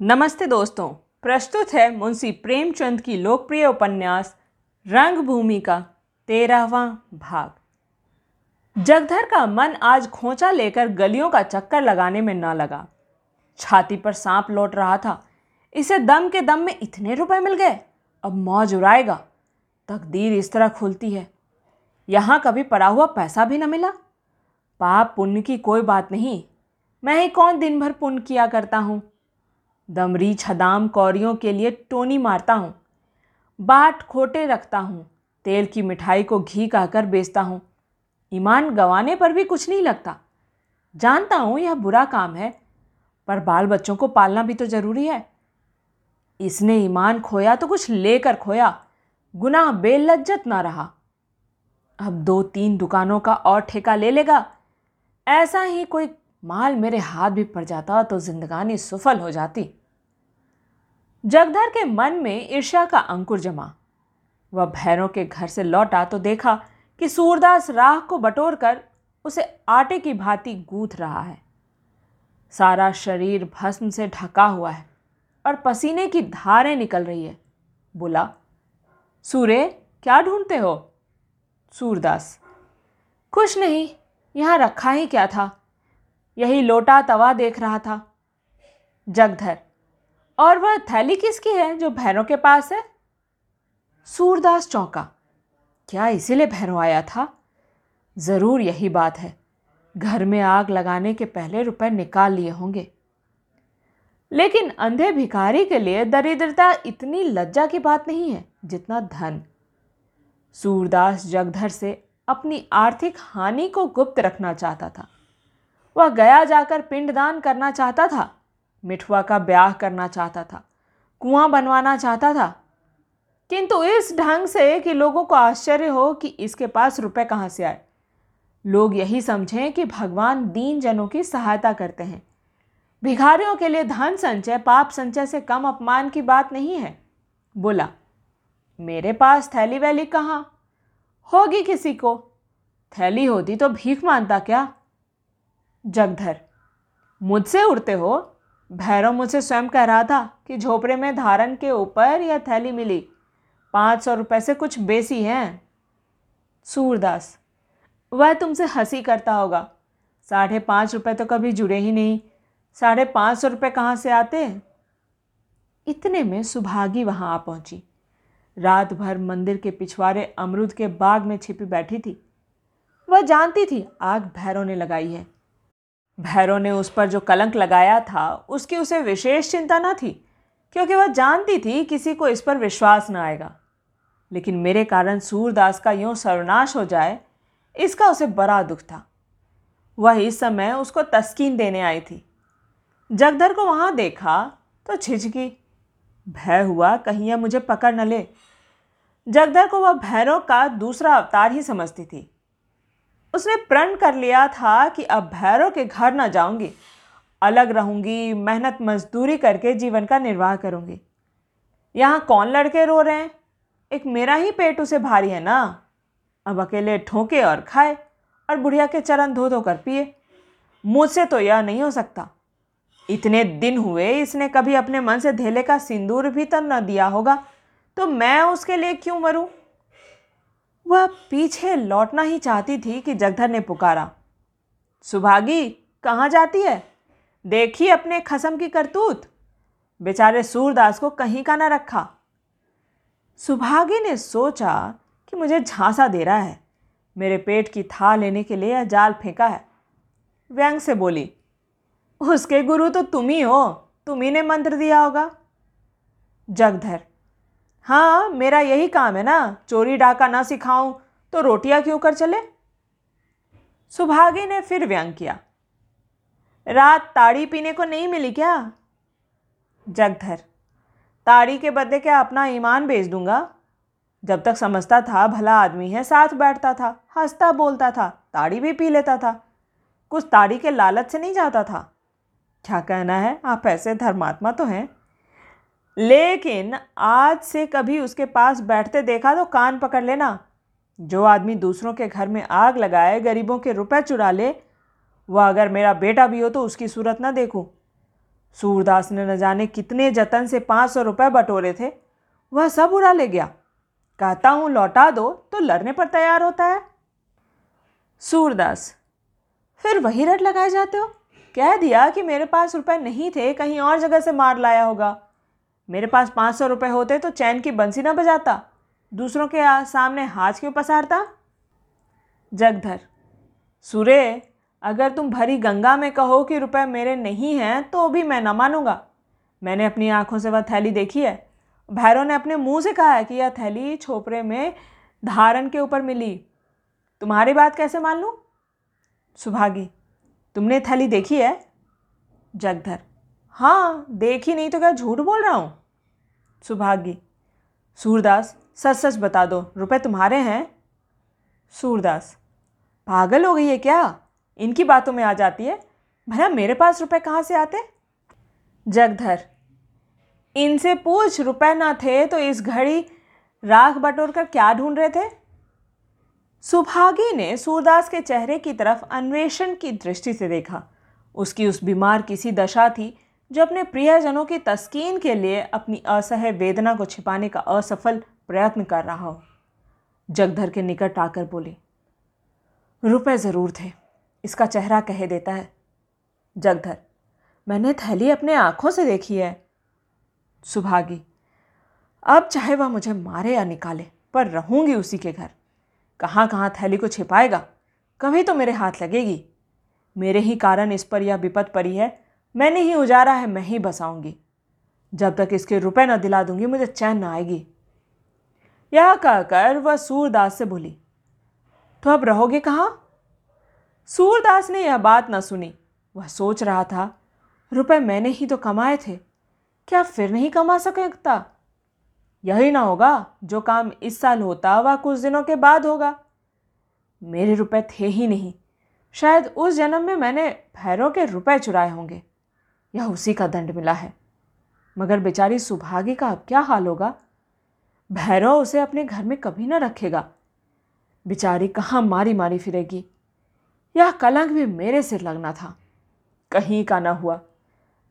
नमस्ते दोस्तों, प्रस्तुत है मुंशी प्रेमचंद की लोकप्रिय उपन्यास, रंगभूमि का तेरहवा भाग। जगधर का मन आज खोचा लेकर गलियों का चक्कर लगाने में न लगा। छाती पर सांप लौट रहा था। इसे दम के दम में इतने रुपए मिल गए, अब मौज उड़ाएगा। तकदीर इस तरह खुलती है। यहाँ कभी पड़ा हुआ पैसा भी न मिला। पाप पुण्य की कोई बात नहीं। मैं ही कौन दिन भर पुण्य किया करता हूँ? दमरी छदाम कौरियों के लिए टोनी मारता हूँ। बाट खोटे रखता हूँ। तेल की मिठाई को घी कहकर बेचता हूँ। ईमान गंवाने पर भी कुछ नहीं लगता। जानता हूँ यह बुरा काम है, पर बाल बच्चों को पालना भी तो ज़रूरी है। इसने ईमान खोया तो कुछ लेकर खोया। गुनाह बेलज्जत ना रहा। अब दो तीन दुकानों का और ठेका ले लेगा। ऐसा ही कोई माल मेरे हाथ भी पड़ जाता तो जिंदगानी सफल हो जाती। जगधर के मन में ईर्ष्या का अंकुर जमा। वह भैरों के घर से लौटा तो देखा कि सूरदास राह को बटोर कर उसे आटे की भांति गूंथ रहा है। सारा शरीर भस्म से ढका हुआ है और पसीने की धारें निकल रही है। बोला, सूर्य, क्या ढूंढते हो? सूरदास, कुछ नहीं, यहाँ रखा ही क्या था? यही लोटा तवा देख रहा था। जगधर और वह थैली किसकी है जो भैरों के पास है? सूरदास चौंका। क्या इसीलिए भैरों आया था? ज़रूर यही बात है। घर में आग लगाने के पहले रुपए निकाल लिए होंगे। लेकिन अंधे भिखारी के लिए दरिद्रता इतनी लज्जा की बात नहीं है जितना धन। सूरदास जगधर से अपनी आर्थिक हानि को गुप्त रखना चाहता था। वह गया जाकर पिंडदान करना चाहता था। मिठुआ का ब्याह करना चाहता था, कुआँ बनवाना चाहता था। किंतु इस ढंग से कि लोगों को आश्चर्य हो कि इसके पास रुपए कहाँ से आए। लोग यही समझें कि भगवान दीन जनों की सहायता करते हैं। भिखारियों के लिए धन संचय, पाप संचय से कम अपमान की बात नहीं है। बोला, मेरे पास थैली वैली कहाँ? होगी किसी को? थैली होती तो भीख मानता क्या? जगधर, मुझसे उड़ते हो? भैरव मुझसे स्वयं कह रहा था कि झोपड़े में धारण के ऊपर यह थैली मिली। पाँच सौ रुपये से कुछ बेसी हैं। सूरदास, वह तुमसे हँसी करता होगा। साढ़े पाँच रुपये तो कभी जुड़े ही नहीं। साढ़े पाँच सौ रुपये कहाँ से आते? इतने में सुभागी वहाँ आ पहुँची। रात भर मंदिर के पिछवाड़े अमरूद के बाग में छिपी बैठी थी। वह जानती थी, आग भैरव ने लगाई है। भैरव ने उस पर जो कलंक लगाया था, उसकी उसे विशेष चिंता न थी, क्योंकि वह जानती थी किसी को इस पर विश्वास न आएगा। लेकिन मेरे कारण सूरदास का यूँ सर्वनाश हो जाए, इसका उसे बड़ा दुख था। वह इस समय उसको तस्कीन देने आई थी। जगधर को वहाँ देखा तो छिझकी भय हुआ, कहीं यह मुझे पकड़ न ले। जगधर को वह भैरव का दूसरा अवतार ही समझती थी। उसने प्रण कर लिया था कि अब भैरव के घर ना जाऊँगी। अलग रहूँगी, मेहनत मजदूरी करके जीवन का निर्वाह करूँगी। यहाँ कौन लड़के रो रहे हैं? एक मेरा ही पेट उसे भारी है ना? अब अकेले ठोके और खाए और बुढ़िया के चरण धो धो कर पिए। मुझसे तो यह नहीं हो सकता। इतने दिन हुए, इसने कभी अपने मन से धेले का सिंदूर भी तो न दिया होगा। तो मैं उसके लिए क्यों मरूं? वह पीछे लौटना ही चाहती थी कि जगधर ने पुकारा। सुभागी, कहाँ जाती है? देखी अपने खसम की करतूत? बेचारे सूरदास को कहीं का ना रखा। सुभागी ने सोचा कि मुझे झांसा दे रहा है। मेरे पेट की था लेने के लिए जाल फेंका है। व्यंग से बोली, उसके गुरु तो तुम ही हो। तुम ही ने मंत्र दिया होगा। जगधर हाँ मेरा यही काम है ना। चोरी डाका ना सिखाऊं तो रोटियाँ क्यों कर चले? सुभागी ने फिर व्यंग किया। रात ताड़ी पीने को नहीं मिली क्या? जगधर, ताड़ी के बदले क्या अपना ईमान बेच दूँगा? जब तक समझता था, भला आदमी है, साथ बैठता था, हंसता बोलता था, ताड़ी भी पी लेता था, कुछ ताड़ी के लालच से नहीं जाता था। क्या कहना है, आप ऐसे धर्मात्मा तो हैं। लेकिन आज से कभी उसके पास बैठते देखा तो कान पकड़ लेना। जो आदमी दूसरों के घर में आग लगाए, गरीबों के रुपए चुरा ले, वह अगर मेरा बेटा भी हो तो उसकी सूरत ना देखूँ। सूरदास ने न जाने कितने जतन से पाँच सौ रुपये बटोरे थे। वह सब उड़ा ले गया। कहता हूँ, लौटा दो तो लड़ने पर तैयार होता है। सूरदास, फिर वही रट लगाए जाते हो? कह दिया कि मेरे पास रुपए नहीं थे, कहीं और जगह से मार लाया होगा। मेरे पास पाँच सौ रुपये होते तो चैन की बंसी ना बजाता। दूसरों के सामने हाथ क्यों पसारता? जगधर। सूर्य अगर तुम भरी गंगा में कहो कि रुपए मेरे नहीं हैं तो भी मैं ना मानूँगा। मैंने अपनी आँखों से वह थैली देखी है। भैरव ने अपने मुँह से कहा है कि यह थैली छोपरे में धारण के ऊपर मिली। तुम्हारी बात कैसे मान लूँ? सुभागी, तुमने थैली देखी है? जगधर। हाँ देखी नहीं तो क्या झूठ बोल रहा हूँ? सुभागी। सूरदास सच सच बता दो, रुपए तुम्हारे हैं? सूरदास, पागल हो गई है क्या? इनकी बातों में आ जाती है। भला मेरे पास रुपए कहाँ से आते? जगधर, इनसे पूछ रुपए ना थे तो इस घड़ी राख बटोर कर क्या ढूंढ रहे थे? सुभागी ने सूरदास के चेहरे की तरफ़ अन्वेषण की दृष्टि से देखा। उसकी उस बीमार किसी दशा थी जो अपने प्रियजनों की तस्कीन के लिए अपनी असह्य वेदना को छिपाने का असफल प्रयत्न कर रहा हो। जगधर के निकट आकर बोली, रुपए ज़रूर थे, इसका चेहरा कह देता है। जगधर, मैंने थैली अपने आँखों से देखी है। सुभागी, अब चाहे वह मुझे मारे या निकाले, पर रहूँगी उसी के घर। कहाँ कहाँ थैली को छिपाएगा? कभी तो मेरे हाथ लगेगी। मेरे ही कारण इस पर यह विपत पड़ी है मैंने ही उजारा है, मैं ही बसाऊँगी। जब तक इसके रुपए न दिला दूँगी, मुझे चैन न आएगी। यह कहकर वह सूरदास से बोली तो अब रहोगे कहाँ? सूरदास ने यह बात न सुनी। वह सोच रहा था, रुपए मैंने ही तो कमाए थे, क्या फिर नहीं कमा सकता? यही ना होगा, जो काम इस साल होता वह कुछ दिनों के बाद होगा। मेरे रुपए थे ही नहीं, शायद उस जन्म में मैंने भैरव के रुपए चुराए होंगे। यह उसी का दंड मिला है। मगर बेचारी सुभागी का अब क्या हाल होगा? भैरव उसे अपने घर में कभी ना रखेगा। बेचारी कहाँ मारी मारी फिरेगी? यह कलंक भी मेरे सिर लगना था। कहीं का ना हुआ।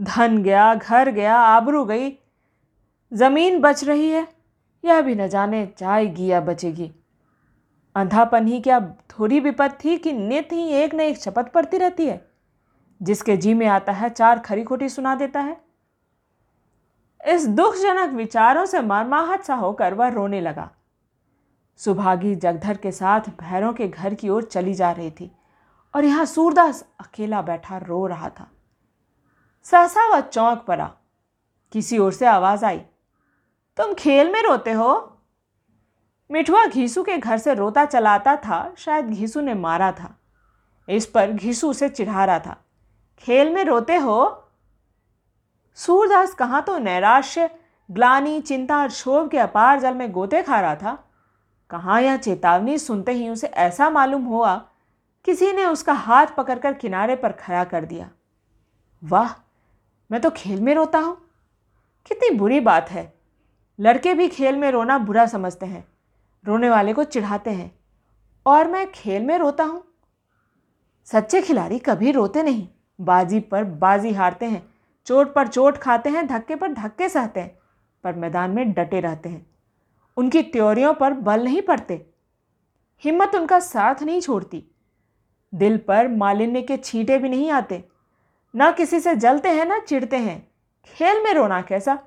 धन गया, घर गया, आबरू गई। ज़मीन बच रही है। यह भी न जाने जाएगी या बचेगी। अंधापन ही क्या थोड़ी विपत थी कि नित ही एक न एक शपथ पड़ती रहती है? जिसके जी में आता है, चार खरी खोटी सुना देता है। इस दुखजनक विचारों से मरमाहत सा होकर वह रोने लगा। सुभागी जगधर के साथ भैरों के घर की ओर चली जा रही थी और यहाँ सूरदास अकेला बैठा रो रहा था। सहसा वह चौंक पड़ा। किसी ओर से आवाज़ आई, तुम खेल में रोते हो? मिठुआ घीसू के घर से रोता चलाता था, शायद घीसू ने मारा था। इस पर घीसू उसे चिढ़ा रहा था। खेल में रोते हो? सूरदास कहाँ तो नैराश्य, ग्लानी, चिंता और क्षोभ के अपार जल में गोते खा रहा था। कहाँ यह चेतावनी सुनते ही उसे ऐसा मालूम हुआ, किसी ने उसका हाथ पकड़कर किनारे पर खड़ा कर दिया। वाह, मैं तो खेल में रोता हूँ। कितनी बुरी बात है। लड़के भी खेल में रोना बुरा समझते हैं, रोने वाले को चिढ़ाते हैं, और मैं खेल में रोता हूँ। सच्चे खिलाड़ी कभी रोते नहीं। बाजी पर बाजी हारते हैं, चोट पर चोट खाते हैं, धक्के पर धक्के सहते हैं, पर मैदान में डटे रहते हैं। उनकी त्योरियों पर बल नहीं पड़ते। हिम्मत उनका साथ नहीं छोड़ती। दिल पर मालिन्य के छींटे भी नहीं आते। ना किसी से जलते हैं, ना चिढ़ते हैं। खेल में रोना कैसा?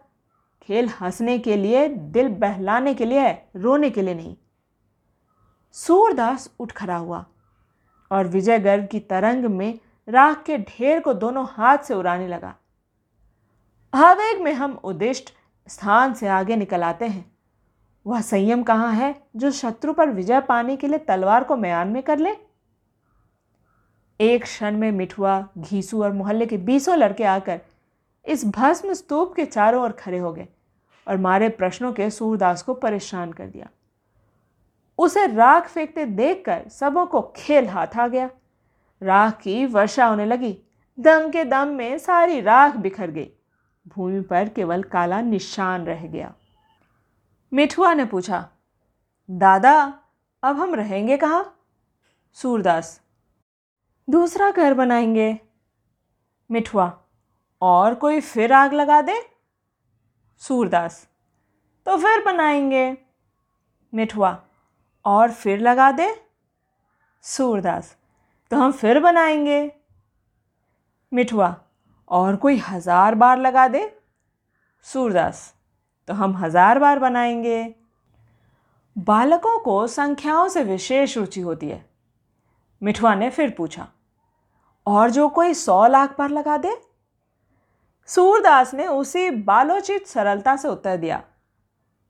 खेल हंसने के लिए, दिल बहलाने के लिए है, रोने के लिए नहीं। सूरदास उठ खड़ा हुआ और विजय गर्व की तरंग में राख के ढेर को दोनों हाथ से उड़ाने लगा। आवेग में हम उद्दिष्ट स्थान से आगे निकल आते हैं। वह संयम कहाँ है जो शत्रु पर विजय पाने के लिए तलवार को म्यान में कर ले? एक क्षण में मिठुआ, घीसू और मोहल्ले के बीसों लड़के आकर इस भस्म स्तूप के चारों ओर खड़े हो गए और मारे प्रश्नों के सूरदास को परेशान कर दिया। उसे राख फेंकते देखकर सबों को खेल हाथ आ गया। राख की वर्षा होने लगी। दम के दम में सारी राख बिखर गई। भूमि पर केवल काला निशान रह गया। मिठुआ ने पूछा, दादा, अब हम रहेंगे कहाँ? सूरदास, दूसरा घर बनाएँगे। मिठुआ, और कोई फिर आग लगा दे? सूरदास तो फिर बनाएँगे। मिठुआ, और फिर लगा दे? सूरदास तो हम फिर बनाएँगे। मिठुआ और कोई हज़ार बार लगा दे। सूरदास तो हम हज़ार बार बनाएँगे। बालकों को संख्याओं से विशेष रुचि होती है। मिठुआ ने फिर पूछा, और जो कोई सौ लाख बार लगा दे? सूरदास ने उसी बालोचित सरलता से उत्तर दिया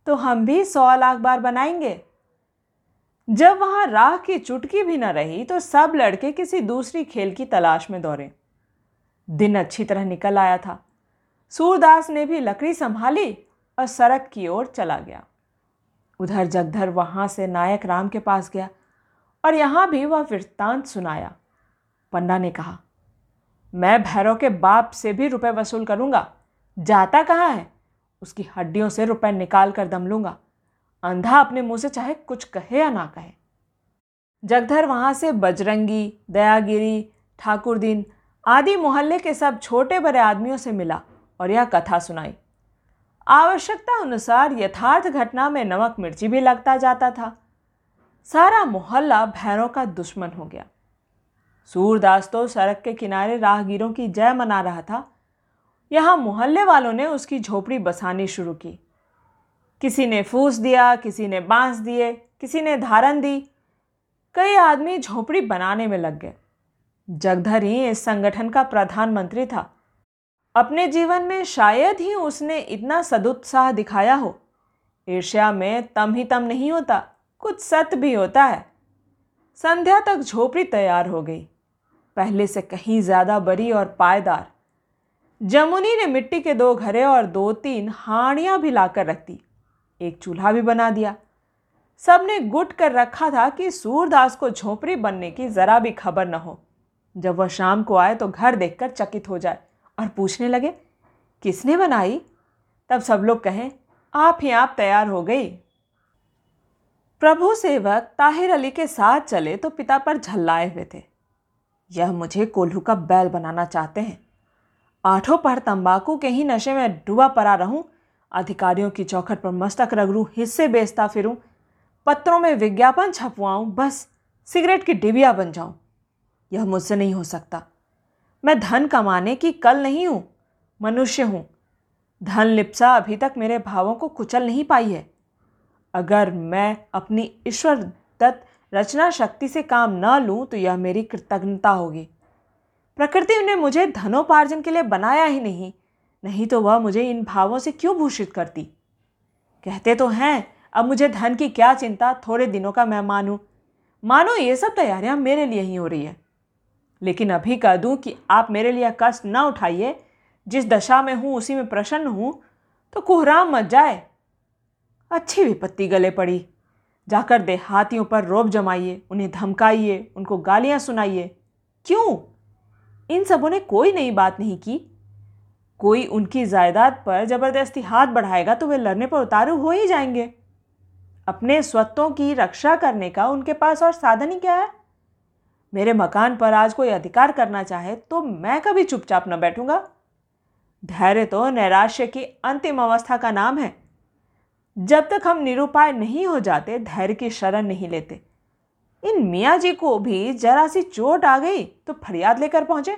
तो हम भी सौ लाख बार बनाएँगे। जब वहाँ राह की चुटकी भी न रही तो सब लड़के किसी दूसरी खेल की तलाश में दौड़े दिन अच्छी तरह निकल आया था। सूरदास ने भी लकड़ी संभाली और सड़क की ओर चला गया। उधर जगधर वहाँ से नायक राम के पास गया और यहाँ भी वह वृत्तांत सुनाया। पन्ना ने कहा, मैं भैरव के बाप से भी रुपए वसूल करूँगा। जाता कहाँ है? उसकी हड्डियों से रुपए निकाल कर दम लूँगा। अंधा अपने मुँह से चाहे कुछ कहे या ना कहे। जगधर वहाँ से बजरंगी, दयागिरी ठाकुरदीन आदि मोहल्ले के सब छोटे बड़े आदमियों से मिला और यह कथा सुनाई। आवश्यकता अनुसार यथार्थ घटना में नमक मिर्ची भी लगता जाता था। सारा मोहल्ला भैरों का दुश्मन हो गया। सूरदास तो सड़क के किनारे राहगीरों की जय मना रहा था। यहाँ मोहल्ले वालों ने उसकी झोपड़ी बसानी शुरू की। किसी ने फूस दिया, किसी ने बाँस दिए, किसी ने धारण दी। कई आदमी झोपड़ी बनाने में लग गए। जगधर ही इस संगठन का प्रधानमंत्री था। अपने जीवन में शायद ही उसने इतना सदुत्साह दिखाया हो। ईर्ष्या में तम ही तम नहीं होता, कुछ सत्य भी होता है। संध्या तक झोपड़ी तैयार हो गई। पहले से कहीं ज़्यादा बड़ी और पायदार। जमुनी ने मिट्टी के दो घरे और दो तीन हाड़ियाँ भी लाकर रख दी। एक चूल्हा भी बना दिया। सबने गुट कर रखा था कि सूरदास को झोपड़ी बनने की ज़रा भी खबर न हो। जब वह शाम को आए तो घर देखकर चकित हो जाए और पूछने लगे, किसने बनाई? तब सब लोग कहें, आप ही आप तैयार हो गई। प्रभु सेवक ताहिर अली के साथ चले तो पिता पर झल्लाए हुए थे। यह मुझे कोल्हू का बैल बनाना चाहते हैं। आठों पर तंबाकू के ही नशे में डूबा पड़ा रहूँ अधिकारियों की चौखट पर मस्तक रगड़ूं, हिस्से बेचता फिरूं, पत्रों में विज्ञापन छपवाऊं, बस सिगरेट की डिबिया बन जाऊँ। यह मुझसे नहीं हो सकता। मैं धन कमाने की कल नहीं हूँ, मनुष्य हूँ। धन लिप्सा अभी तक मेरे भावों को कुचल नहीं पाई है। अगर मैं अपनी ईश्वर दत्त रचना शक्ति से काम न लूँ तो यह मेरी कृतज्ञता होगी। प्रकृति ने मुझे धनोपार्जन के लिए बनाया ही नहीं। नहीं तो वह मुझे इन भावों से क्यों भूषित करती? कहते तो हैं, अब मुझे धन की क्या चिंता, थोड़े दिनों का मेहमान हूँ मानो ये सब तैयारियाँ मेरे लिए ही हो रही है। लेकिन अभी कह दूँ कि आप मेरे लिए कष्ट न उठाइए। जिस दशा में हूँ, उसी में प्रसन्न हूँ तो कुहराम मत जाए। अच्छी विपत्ति गले पड़ी। जाकर देहातियों पर रोब जमाइए, उन्हें धमकाइए, उनको गालियाँ सुनाइए। क्यों? इन सबों ने कोई नई बात नहीं की। कोई उनकी जायदाद पर ज़बरदस्ती हाथ बढ़ाएगा तो वे लड़ने पर उतारू हो ही जाएँगे। अपने स्वत्वों की रक्षा करने का उनके पास और साधन ही क्या है? मेरे मकान पर आज कोई अधिकार करना चाहे तो मैं कभी चुपचाप न बैठूँगा। धैर्य तो नैराश्य की अंतिम अवस्था का नाम है। जब तक हम निरुपाय नहीं हो जाते, धैर्य की शरण नहीं लेते। इन मियाँ जी को भी जरा सी चोट आ गई तो फरियाद लेकर पहुँचे।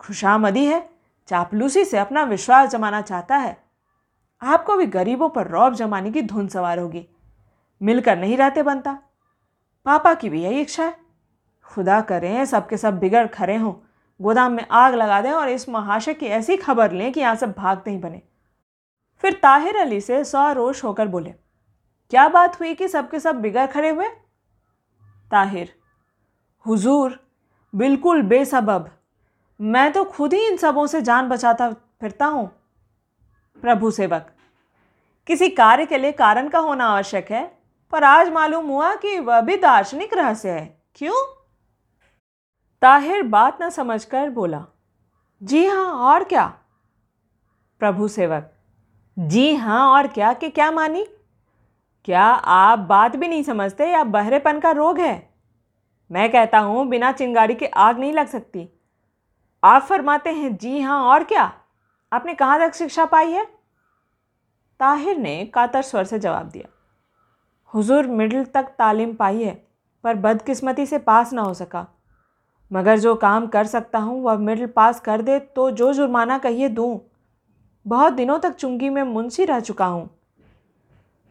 खुशामदी है। चापलूसी से अपना विश्वास जमाना चाहता है। आपको भी गरीबों पर रौब जमाने की धुन सवार होगी। मिलकर नहीं रहते बनता। पापा की भी यही इच्छा है। खुदा करें, सबके सब बिगड़ खड़े हों। गोदाम में आग लगा दें और इस महाशय की ऐसी खबर लें कि यहाँ से भागते ही बने। फिर ताहिर अली से सौ रोश होकर बोले, क्या बात हुई कि सबके सब बिगड़ खड़े हुए? ताहिर, हुजूर, बिल्कुल बेसबब मैं तो खुद ही इन सबों से जान बचाता फिरता हूँ। प्रभु सेवक, किसी कार्य के लिए कारण का होना आवश्यक है, पर आज मालूम हुआ कि वह भी दार्शनिक रहस्य है। क्यों? ताहिर बात न समझकर बोला, जी हाँ और क्या? प्रभु सेवक, जी हाँ और क्या? कि क्या मानी? क्या आप बात भी नहीं समझते या बहरेपन का रोग है? मैं कहता हूँ, बिना चिंगारी के आग नहीं लग सकती। आप फरमाते हैं, जी हाँ और क्या? आपने कहाँ तक शिक्षा पाई है? ताहिर ने कातर स्वर से जवाब दिया, हुजूर मिडिल तक तालीम पाई है, पर बदकिस्मती से पास ना हो सका। मगर जो काम कर सकता हूँ, वह मिडिल पास कर दे तो जो जुर्माना कहिए दूँ। बहुत दिनों तक चुंगी में मुंशी रह चुका हूँ।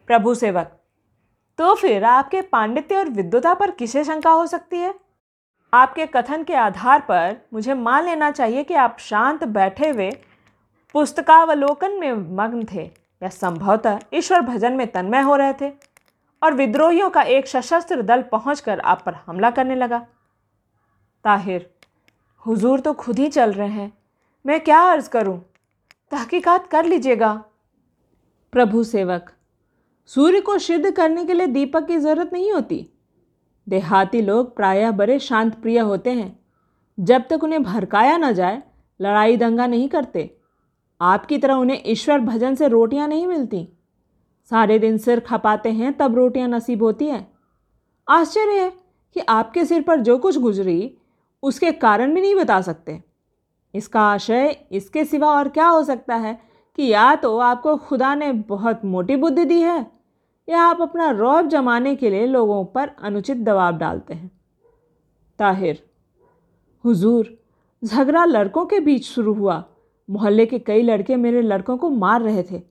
प्रभु सेवक तो फिर आपके पांडित्य और विद्वता पर किसे शंका हो सकती है? आपके कथन के आधार पर मुझे मान लेना चाहिए कि आप शांत बैठे हुए पुस्तकावलोकन में मग्न थे या संभवतः ईश्वर भजन में तन्मय हो रहे थे और विद्रोहियों का एक सशस्त्र दल पहुंचकर आप पर हमला करने लगा। ताहिर, हुजूर तो खुद ही चल रहे हैं। मैं क्या अर्ज़ करूँ? तहकीकात कर लीजिएगा। प्रभु सेवक, सूर्य को सिद्ध करने के लिए दीपक की ज़रूरत नहीं होती। देहाती लोग प्रायः बड़े शांत प्रिय होते हैं। जब तक उन्हें भड़काया न जाए, लड़ाई दंगा नहीं करते। आपकी तरह उन्हें ईश्वर भजन से रोटियाँ नहीं मिलती। सारे दिन सिर खपाते हैं, तब रोटियाँ नसीब होती हैं। आश्चर्य है कि आपके सिर पर जो कुछ गुजरी, उसके कारण भी नहीं बता सकते। इसका आशय इसके सिवा और क्या हो सकता है कि या तो आपको खुदा ने बहुत मोटी बुद्धि दी है या आप अपना रौब जमाने के लिए लोगों पर अनुचित दबाव डालते हैं। ताहिर, हुजूर, झगड़ा लड़कों के बीच शुरू हुआ। मोहल्ले के कई लड़के मेरे लड़कों को मार रहे थे।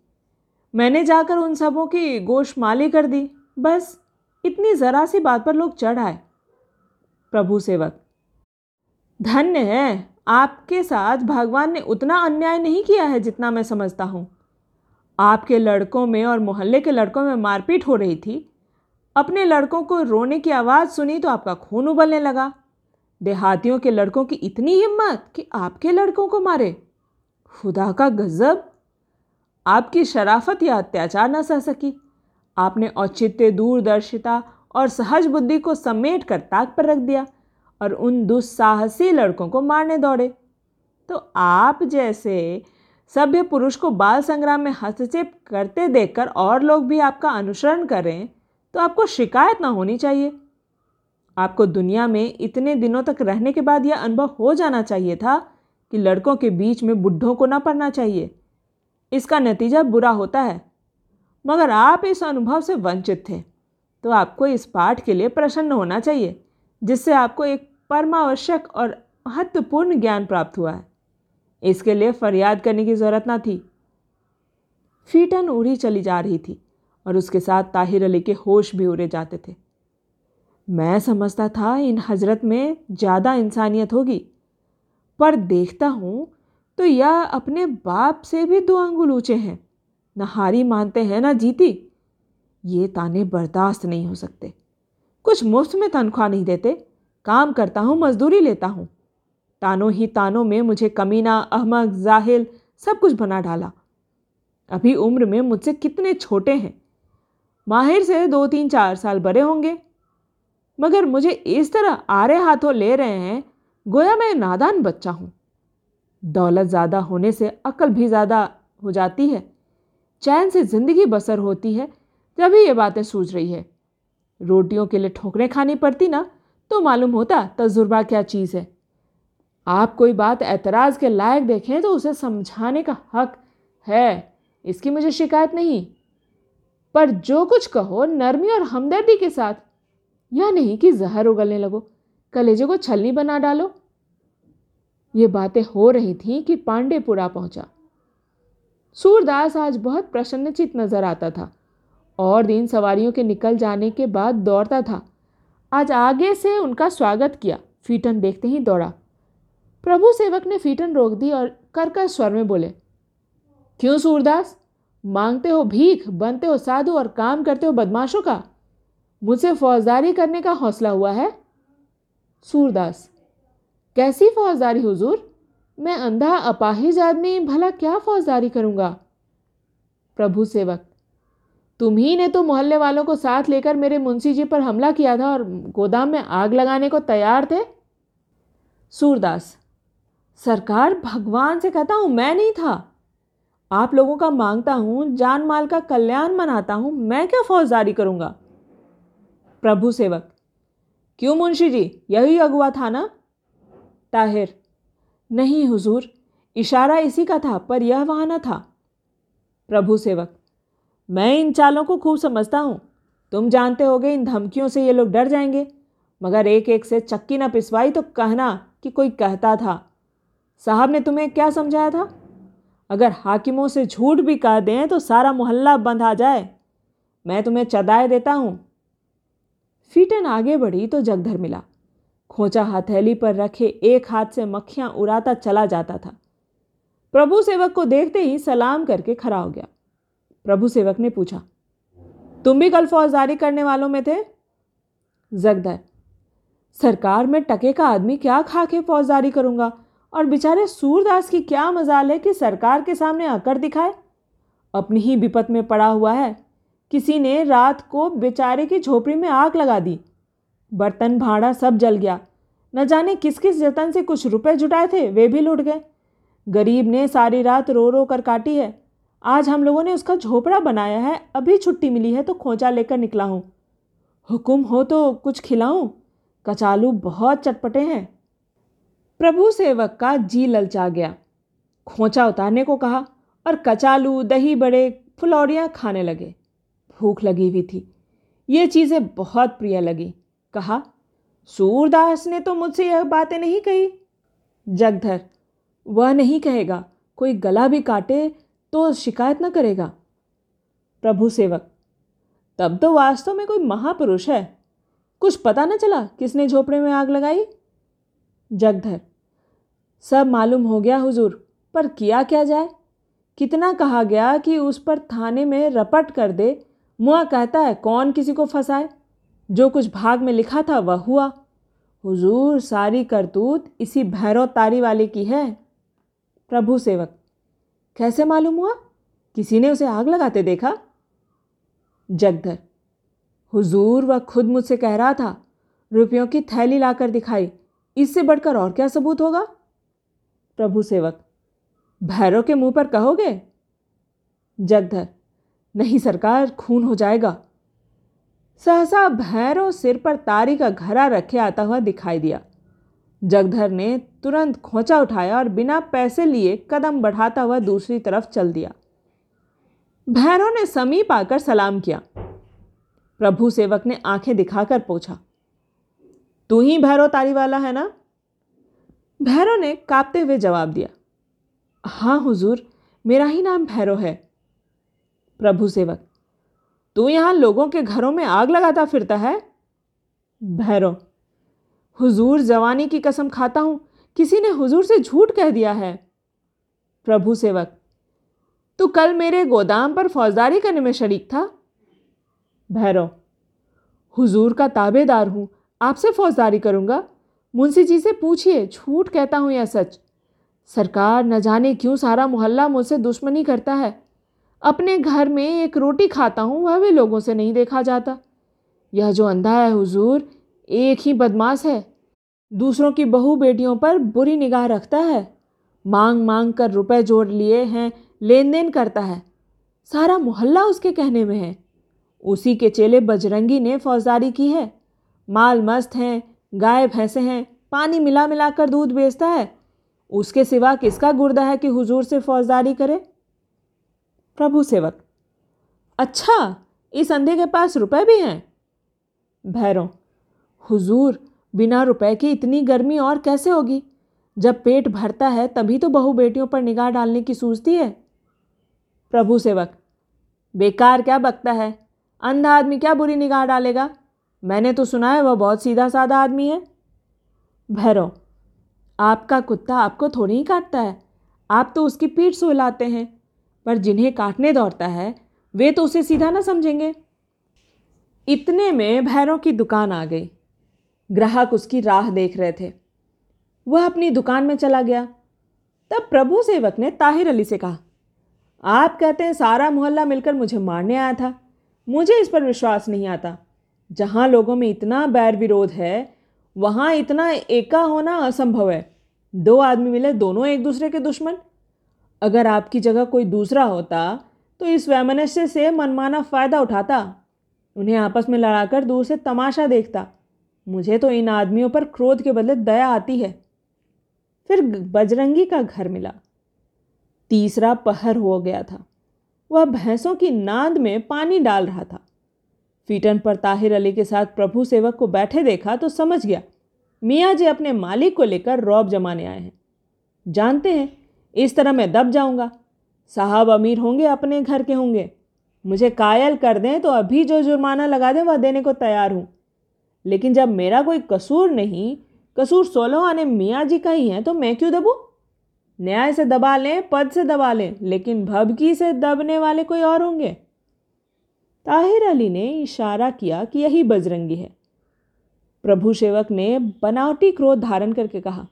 मैंने जाकर उन सबों की गोश माली कर दी। बस, इतनी ज़रा सी बात पर लोग चढ़ आए। प्रभु सेवक, धन्य है, आपके साथ भगवान ने उतना अन्याय नहीं किया है जितना मैं समझता हूँ। आपके लड़कों में और मोहल्ले के लड़कों में मारपीट हो रही थी। अपने लड़कों को रोने की आवाज़ सुनी तो आपका खून उबलने लगा। देहातियों के लड़कों की इतनी हिम्मत कि आपके लड़कों को मारे। खुदा का गज़ब। आपकी शराफत या अत्याचार न सह सकी। आपने औचित्य, दूरदर्शिता और सहज बुद्धि को समेट कर ताक पर रख दिया और उन दुस्साहसी लड़कों को मारने दौड़े। तो आप जैसे सभ्य पुरुष को बाल संग्राम में हस्तक्षेप करते देखकर और लोग भी आपका अनुसरण करें तो आपको शिकायत ना होनी चाहिए। आपको दुनिया में इतने दिनों तक रहने के बाद यह अनुभव हो जाना चाहिए था कि लड़कों के बीच में बुढ़ों को ना पड़ना चाहिए। इसका नतीजा बुरा होता है। मगर आप इस अनुभव से वंचित थे तो आपको इस पाठ के लिए प्रसन्न होना चाहिए, जिससे आपको एक परमावश्यक और महत्वपूर्ण ज्ञान प्राप्त हुआ है। इसके लिए फरियाद करने की ज़रूरत ना थी। फीटन उड़ी चली जा रही थी और उसके साथ ताहिर अली के होश भी उड़े जाते थे। मैं समझता था इन हज़रत में ज़्यादा इंसानियत होगी, पर देखता हूँ तो यह अपने बाप से भी दो अंगुल ऊँचे हैं, न हारी मानते हैं, ना जीती। ये ताने बर्दाश्त नहीं हो सकते। कुछ मुफ़्त में तनख्वाह नहीं देते, काम करता हूँ, मजदूरी लेता हूँ। तानों ही तानों में मुझे कमीना, अहमक, जाहिल सब कुछ बना डाला। अभी उम्र में मुझसे कितने छोटे हैं? माहिर से दो तीन चार साल बड़े होंगे। मगर मुझे इस तरह आरे हाथों ले रहे हैं, गोया मैं नादान बच्चा हूँ। दौलत ज़्यादा होने से अकल भी ज़्यादा हो जाती है। चैन से ज़िंदगी बसर होती है, जब भी ये बातें सूझ रही है। रोटियों के लिए ठोकरें खानी पड़ती ना तो मालूम होता तजुर्बा क्या चीज़ है। आप कोई बात एतराज़ के लायक देखें तो उसे समझाने का हक है। इसकी मुझे शिकायत नहीं। पर जो कुछ कहो नरमी और हमदर्दी के साथ या नहीं कि जहर उगलने लगो, कलेजे को छलनी बना डालो। ये बातें हो रही थीं कि पांडेपुरा पहुँचा। सूरदास आज बहुत प्रसन्नचित नज़र आता था और दिन सवारियों के निकल जाने के बाद दौड़ता था। आज आगे से उनका स्वागत किया। फीटन देखते ही दौड़ा। प्रभु सेवक ने फीटन रोक दी और कर कर स्वर में बोले, क्यों सूरदास? मांगते हो भीख, बनते हो साधु और काम करते हो बदमाशों का? मुझसे फौजदारी करने का हौसला हुआ है? सूरदास, कैसी फौजदारी हुजूर? मैं अंधा, अपाहिज आदमी, भला क्या फौजदारी करूँगा? प्रभु सेवक, तुम ही ने तो मोहल्ले वालों को साथ लेकर मेरे मुंशी जी पर हमला किया था और गोदाम में आग लगाने को तैयार थे? सूरदास सरकार भगवान से कहता हूँ, मैं नहीं था। आप लोगों का माँगता हूँ, जान माल का कल्याण मनाता हूँ, मैं क्या फौजदारी करूँगा? प्रभु सेवक, क्यों मुंशी जी, यही अगुआ था ना? ताहिर, नहीं हुजूर, इशारा इसी का था, पर यह वहाँ न था। प्रभु सेवक, मैं इन चालों को खूब समझता हूँ। तुम जानते होगे, इन धमकियों से ये लोग डर जाएँगे। मगर एक एक से चक्की न पिसवाई तो कहना कि कोई कहता था। साहब ने तुम्हें क्या समझाया था? अगर हाकिमों से झूठ भी कह दें तो सारा मोहल्ला बंद आ जाए। मैं तुम्हें चदाए देता हूँ। फीटन आगे बढ़ी तो जगधर मिला। खोचा हथेली पर रखे एक हाथ से मक्खियाँ उड़ाता चला जाता था। प्रभु सेवक को देखते ही सलाम करके खड़ा हो गया। प्रभु सेवक ने पूछा, तुम भी कल फौजदारी करने वालों में थे? जगदर सरकार में टके का आदमी क्या खा के फौजदारी करूँगा? और बेचारे सूरदास की क्या मजाल है कि सरकार के सामने आकर दिखाए। अपनी ही विपत में पड़ा हुआ है। किसी ने रात को बेचारे की झोपड़ी में आग लगा दी। बर्तन भाड़ा सब जल गया। न जाने किस किस जतन से कुछ रुपए जुटाए थे, वे भी लुट गए। गरीब ने सारी रात रो रो कर काटी है। आज हम लोगों ने उसका झोपड़ा बनाया है, अभी छुट्टी मिली है तो खोचा लेकर निकला हूँ। हुक्म हो तो कुछ खिलाऊं? कचालू बहुत चटपटे हैं। प्रभु सेवक का जी ललचा गया। खोचा उतारने को कहा और कचालू, दही बड़े, फुलौरियाँ खाने लगे। भूख लगी हुई थी। ये चीज़ें बहुत प्रिय लगी। कहा, सूरदास ने तो मुझसे यह बातें नहीं कही। जगधर, वह नहीं कहेगा, कोई गला भी काटे तो शिकायत न करेगा। प्रभु सेवक, तब तो वास्तव में कोई महापुरुष है। कुछ पता न चला किसने झोपड़े में आग लगाई? जगधर। सब मालूम हो गया हुजूर, पर किया क्या जाए? कितना कहा गया कि उस पर थाने में रपट कर दे, मुआ कहता है कौन किसी को फंसाए? जो कुछ भाग में लिखा था वह हुआ। हुजूर, सारी करतूत इसी भैरव तारी वाले की है। प्रभु सेवक, कैसे मालूम हुआ? किसी ने उसे आग लगाते देखा? जगधर, हुजूर वह खुद मुझसे कह रहा था, रुपयों की थैली लाकर दिखाई। इससे बढ़कर और क्या सबूत होगा? प्रभु सेवक, भैरव के मुँह पर कहोगे? जगधर, नहीं सरकार, खून हो जाएगा। सहसा भैरव सिर पर तारी का घरा रखे आता हुआ दिखाई दिया। जगधर ने तुरंत खोचा उठाया और बिना पैसे लिए कदम बढ़ाता हुआ दूसरी तरफ़ चल दिया। भैरव ने समीप आकर सलाम किया। प्रभु सेवक ने आँखें दिखाकर पूछा तू ही भैरव तारी वाला है ना? भैरव ने कांपते हुए जवाब दिया हाँ हुजूर, मेरा ही नाम भैरव है। प्रभु सेवक, तू यहाँ लोगों के घरों में आग लगाता फिरता है? भैरव, हुजूर, जवानी की कसम खाता हूँ, किसी ने हुजूर से झूठ कह दिया है। प्रभु सेवक, तू कल मेरे गोदाम पर फौजदारी करने में शरीक था? भैरव, हुजूर का ताबेदार हूँ आपसे फौजदारी करूँगा। मुंशी जी से पूछिए, झूठ कहता हूँ या सच? सरकार न जाने क्यों सारा मोहल्ला मुझसे दुश्मनी करता है। अपने घर में एक रोटी खाता हूँ, वह भी लोगों से नहीं देखा जाता। यह जो अंधा है हुजूर, एक ही बदमाश है। दूसरों की बहू बेटियों पर बुरी निगाह रखता है। मांग मांग कर रुपए जोड़ लिए हैं लेन देन करता है। सारा मोहल्ला उसके कहने में है। उसी के चेले बजरंगी ने फौजदारी की है। माल मस्त हैं गाय भैंसे हैं, पानी मिला मिला कर दूध बेचता है। उसके सिवा किसका गुर्दा है कि हुजूर से फौजदारी करे? प्रभु सेवक अच्छा इस अंधे के पास रुपए भी हैं? भैरव हुजूर बिना रुपए की इतनी गर्मी और कैसे होगी? जब पेट भरता है, तभी तो बहू बेटियों पर निगाह डालने की सूझती है। प्रभु सेवक, बेकार क्या बकता है? अंधा आदमी क्या बुरी निगाह डालेगा? मैंने तो सुना है वह बहुत सीधा साधा आदमी है। भैरव, आपका कुत्ता आपको थोड़ी ही काटता है। आप तो उसकी पीठ सुलाते हैं, पर जिन्हें काटने दौड़ता है, वे तो उसे सीधा ना समझेंगे। इतने में भैरव की दुकान आ गई। ग्राहक उसकी राह देख रहे थे। वह अपनी दुकान में चला गया। तब प्रभु सेवक ने ताहिर अली से कहा, आप कहते हैं सारा मोहल्ला मिलकर मुझे मारने आया था। मुझे इस पर विश्वास नहीं आता। जहाँ लोगों में इतना बैर विरोध है, वहाँ इतना एका होना असंभव है। दो आदमी मिले, दोनों एक दूसरे के दुश्मन। अगर आपकी जगह कोई दूसरा होता तो इस वैमनस्य से मनमाना फ़ायदा उठाता। उन्हें आपस में लड़ाकर दूर से तमाशा देखता। मुझे तो इन आदमियों पर क्रोध के बदले दया आती है। फिर बजरंगी का घर मिला। तीसरा पहर हो गया था। वह भैंसों की नांद में पानी डाल रहा था। फीटन पर ताहिर अली के साथ प्रभु सेवक को बैठे देखा तो समझ गया, मियाँ जी अपने मालिक को लेकर रौब जमाने आए हैं। जानते हैं, इस तरह मैं दब जाऊँगा। साहब अमीर होंगे, अपने घर के होंगे। मुझे कायल कर दें तो अभी जो जुर्माना लगा दें वह देने को तैयार हूँ। लेकिन जब मेरा कोई कसूर नहीं, कसूर सोलह आने मियाँ जी का ही है तो मैं क्यों दबूँ? न्याय से दबा लें, पद से दबा लें, लेकिन भबकी से दबने वाले कोई और होंगे? ताहिर अली ने इशारा किया कि यही बजरंगी है। प्रभु सेवक ने बनावटी क्रोध धारण करके कहा,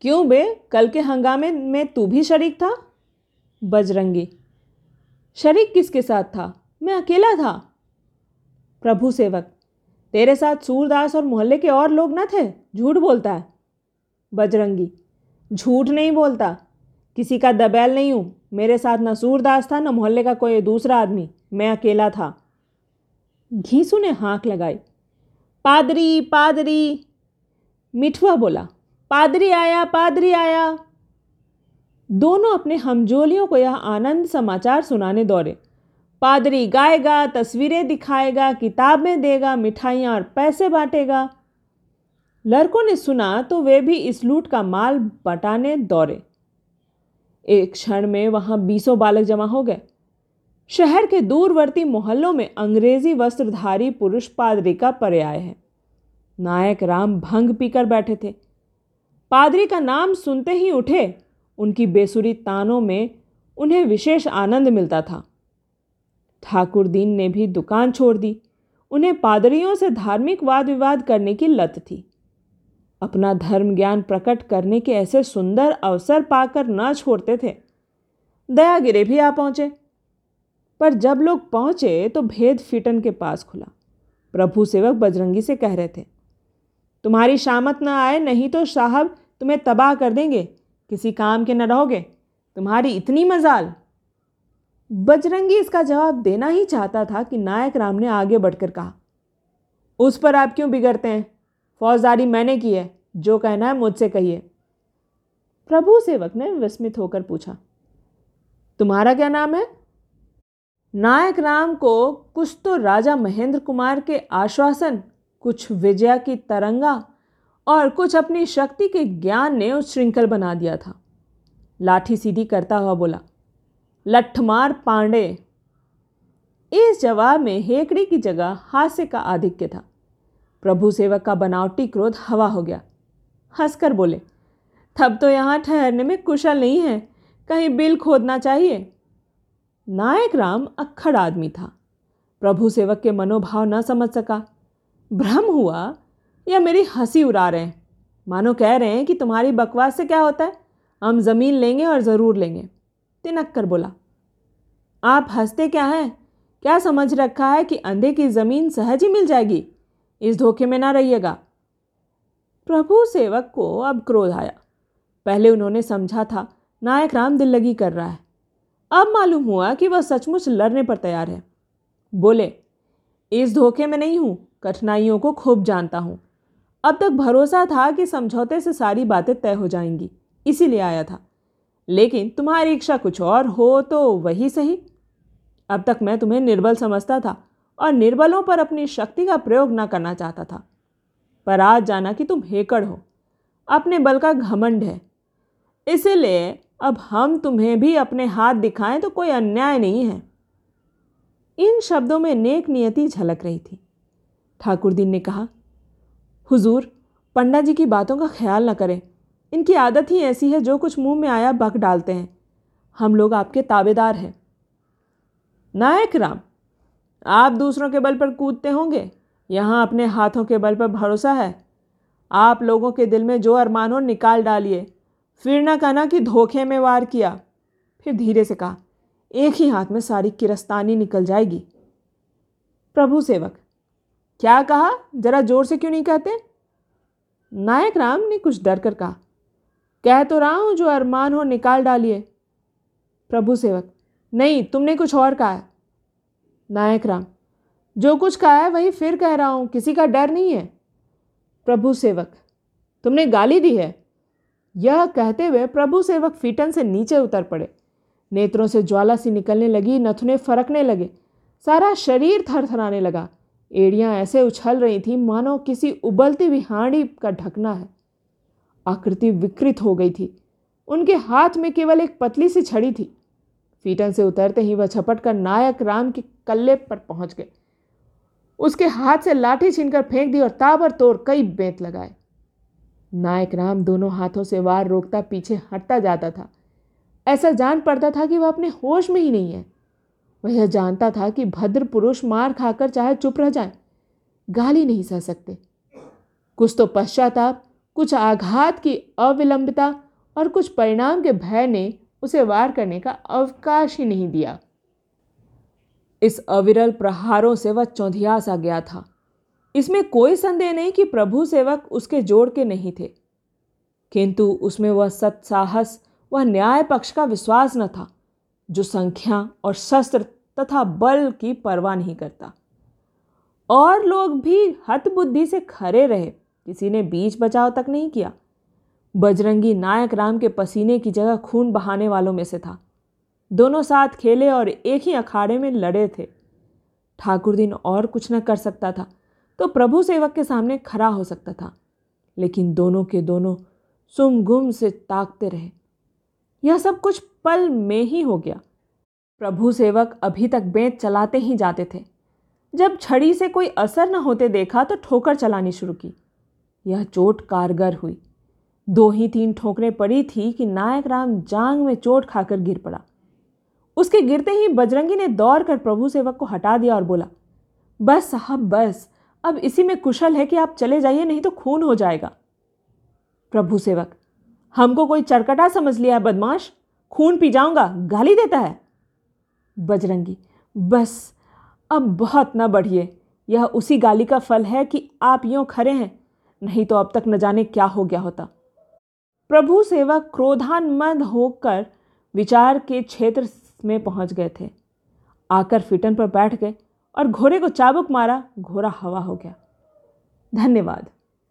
क्यों बे? कल के हंगामे में तू भी शरीक था? बजरंगी, शरीक किसके साथ था? मैं अकेला था। प्रभु सेवक, तेरे साथ सूरदास और मोहल्ले के और लोग न थे? झूठ बोलता है? बजरंगी, झूठ नहीं बोलता। किसी का दबैल नहीं हूँ। मेरे साथ न सूरदास था, न मोहल्ले का कोई दूसरा आदमी। मैं अकेला था। घीसू ने हाँक लगाई। पादरी पादरी। मिठुआ बोला, पादरी आया पादरी आया। दोनों अपने हमजोलियों को यह आनंद समाचार सुनाने दौड़े। पादरी गाएगा, तस्वीरें दिखाएगा, किताबें देगा, मिठाइयाँ और पैसे बांटेगा। लड़कों ने सुना तो वे भी इस लूट का माल बटाने दौड़े। एक क्षण में वहाँ बीसों बालक जमा हो गए। शहर के दूरवर्ती मोहल्लों में अंग्रेज़ी वस्त्रधारी पुरुष पादरी का पर्याय है। नायक राम भंग पीकर बैठे थे। पादरी का नाम सुनते ही उठे, उनकी बेसुरी तानों में उन्हें विशेष आनंद मिलता था। ठाकुर दीन ने भी दुकान छोड़ दी। उन्हें पादरियों से धार्मिक वाद विवाद करने की लत थी। अपना धर्म ज्ञान प्रकट करने के ऐसे सुंदर अवसर पाकर न छोड़ते थे। दयागिरे भी आ पहुँचे। पर जब लोग पहुँचे तो भेद फिटन के पास खुला। प्रभु सेवक बजरंगी से कह रहे थे, तुम्हारी शामत ना आए, नहीं तो साहब तुम्हें तबाह कर देंगे। किसी काम के न रहोगे, तुम्हारी इतनी मजाल। बजरंगी इसका जवाब देना ही चाहता था कि नायक राम ने आगे बढ़कर कहा, उस पर आप क्यों बिगड़ते हैं? फौजदारी मैंने की है, जो कहना है मुझसे कहिए। प्रभु सेवक ने विस्मित होकर पूछा, तुम्हारा क्या नाम है? नायक राम को कुछ तो राजा महेंद्र कुमार के आश्वासन, कुछ विजया की तरंगा और कुछ अपनी शक्ति के ज्ञान ने उस श्रृंखल बना दिया था। लाठी सीधी करता हुआ बोला लठमार पांडे। इस जवाब में हेकड़ी की जगह हास्य का आधिक्य था। प्रभु सेवक का बनावटी क्रोध हवा हो गया। हंसकर बोले, तब तो यहाँ ठहरने में कुशल नहीं है। कहीं बिल खोदना चाहिए? नायक राम अक्खड़ आदमी था। प्रभु सेवक के मनोभाव न समझ सका। भ्रम हुआ या मेरी हँसी उड़ा रहे हैं। मानो कह रहे हैं कि तुम्हारी बकवास से क्या होता है? हम ज़मीन लेंगे और ज़रूर लेंगे। तिनक कर बोला। आप हँसते क्या हैं? क्या समझ रखा है कि अंधे की ज़मीन सहज ही मिल जाएगी? इस धोखे में ना रहिएगा। प्रभु सेवक को अब क्रोध आया। पहले उन्होंने समझा था नायक राम दिल लगी कर रहा है। अब मालूम हुआ कि वह सचमुच लड़ने पर तैयार है। बोले, इस धोखे में नहीं हूँ, कठिनाइयों को खूब जानता हूँ। अब तक भरोसा था कि समझौते से सारी बातें तय हो जाएँगी, इसीलिए आया था। लेकिन तुम्हारी इच्छा कुछ और हो तो वही सही। अब तक मैं तुम्हें निर्बल समझता था और निर्बलों पर अपनी शक्ति का प्रयोग न करना चाहता था। पर आज जाना कि तुम हेकड़ हो। अपने बल का घमंड है। इसीलिए अब हम तुम्हें भी अपने हाथ दिखाएँ तो कोई अन्याय नहीं है। इन शब्दों में नेक नियति झलक रही थी। ठाकुर दीन ने कहा, हुजूर, पंडा जी की बातों का ख्याल न करें। इनकी आदत ही ऐसी है जो कुछ मुँह में आया बक डालते हैं। हम लोग आपके ताबेदार हैं। नायक राम, आप दूसरों के बल पर कूदते होंगे। यहाँ अपने हाथों के बल पर भरोसा है। आप लोगों के दिल में जो अरमान हो निकाल डालिए। फिर ना कहना कि धोखे में वार किया। फिर धीरे से कहा, एक ही हाथ में सारी किरस्तानी निकल जाएगी। प्रभु सेवक, क्या कहा? जरा ज़ोर से क्यों नहीं कहते? नायक राम ने कुछ डर कर कहा, कह तो रहा हूँ जो अरमान हो निकाल डालिए। प्रभु सेवक, नहीं, तुमने कुछ और कहा है। नायक राम, जो कुछ कहा है वही फिर कह रहा हूँ, किसी का डर नहीं है। प्रभु सेवक, तुमने गाली दी है? यह कहते हुए प्रभु सेवक फीटन से नीचे उतर पड़े। नेत्रों से ज्वाला सी निकलने लगी, नथुने फरकने लगे। सारा शरीर थरथराने लगा। एड़ियाँ ऐसे उछल रही थी, मानो किसी उबलती हुई हांडी का ढकना है। आकृति विकृत हो गई थी। उनके हाथ में केवल एक पतली सी छड़ी थी। फीटन से उतरते ही वह छपट कर नायक राम के कल्ले पर पहुँच गए। उसके हाथ से लाठी छीनकर फेंक दी और ताबर तोड़ कई बेंत लगाए। नायक राम दोनों हाथों से वार रोकता पीछे हटता जाता था। ऐसा जान पड़ता था कि वह अपने होश में ही नहीं है। वह यह जानता था कि भद्र पुरुष मार खाकर चाहे चुप रह जाए, गाली नहीं सह सकते। कुछ तो पश्चाताप, कुछ आघात की अविलंबता और कुछ परिणाम के भय ने उसे वार करने का अवकाश ही नहीं दिया। इस अविरल प्रहारों से वह चौंधिया सा गया था। इसमें कोई संदेह नहीं कि प्रभु सेवक उसके जोड़ के नहीं थे। किंतु उसमें वह सत्साहस वह न्याय पक्ष का विश्वास न था, जो संख्या और शस्त्र तथा बल की परवाह नहीं करता। और लोग भी हत बुद्धि से खड़े रहे, किसी ने बीच बचाव तक नहीं किया। बजरंगी नायक राम के पसीने की जगह खून बहाने वालों में से था। दोनों साथ खेले और एक ही अखाड़े में लड़े थे। ठाकुर दिन और कुछ न कर सकता था। तो प्रभु सेवक के सामने खड़ा हो सकता था, लेकिन दोनों के दोनों सुम गुम से ताकते रहे। यह सब कुछ पल में ही हो गया। प्रभु सेवक अभी तक बेंत चलाते ही जाते थे। जब छड़ी से कोई असर न होते देखा तो ठोकर चलानी शुरू की। यह चोट कारगर हुई। दो ही तीन ठोकरें पड़ी थी कि नायक राम जांग में चोट खाकर गिर पड़ा। उसके गिरते ही बजरंगी ने दौड़ कर प्रभु सेवक को हटा दिया और बोला, बस, साहब, बस। अब इसी में कुशल है कि आप चले जाइए, नहीं तो खून हो जाएगा। प्रभु सेवक, हमको कोई चरकटा समझ लिया है, बदमाश? खून पी जाऊँगा, गाली देता है। बजरंगी, बस, अब बहुत न बढ़िए। यह उसी गाली का फल है कि आप यूँ खड़े हैं, नहीं तो अब तक न जाने क्या हो गया होता। प्रभु सेवक क्रोधान्मद होकर विचार के क्षेत्र में पहुँच गए थे। आकर फिटन पर बैठ गए। और घोड़े को चाबुक मारा घोड़ा हवा हो गया। धन्यवाद।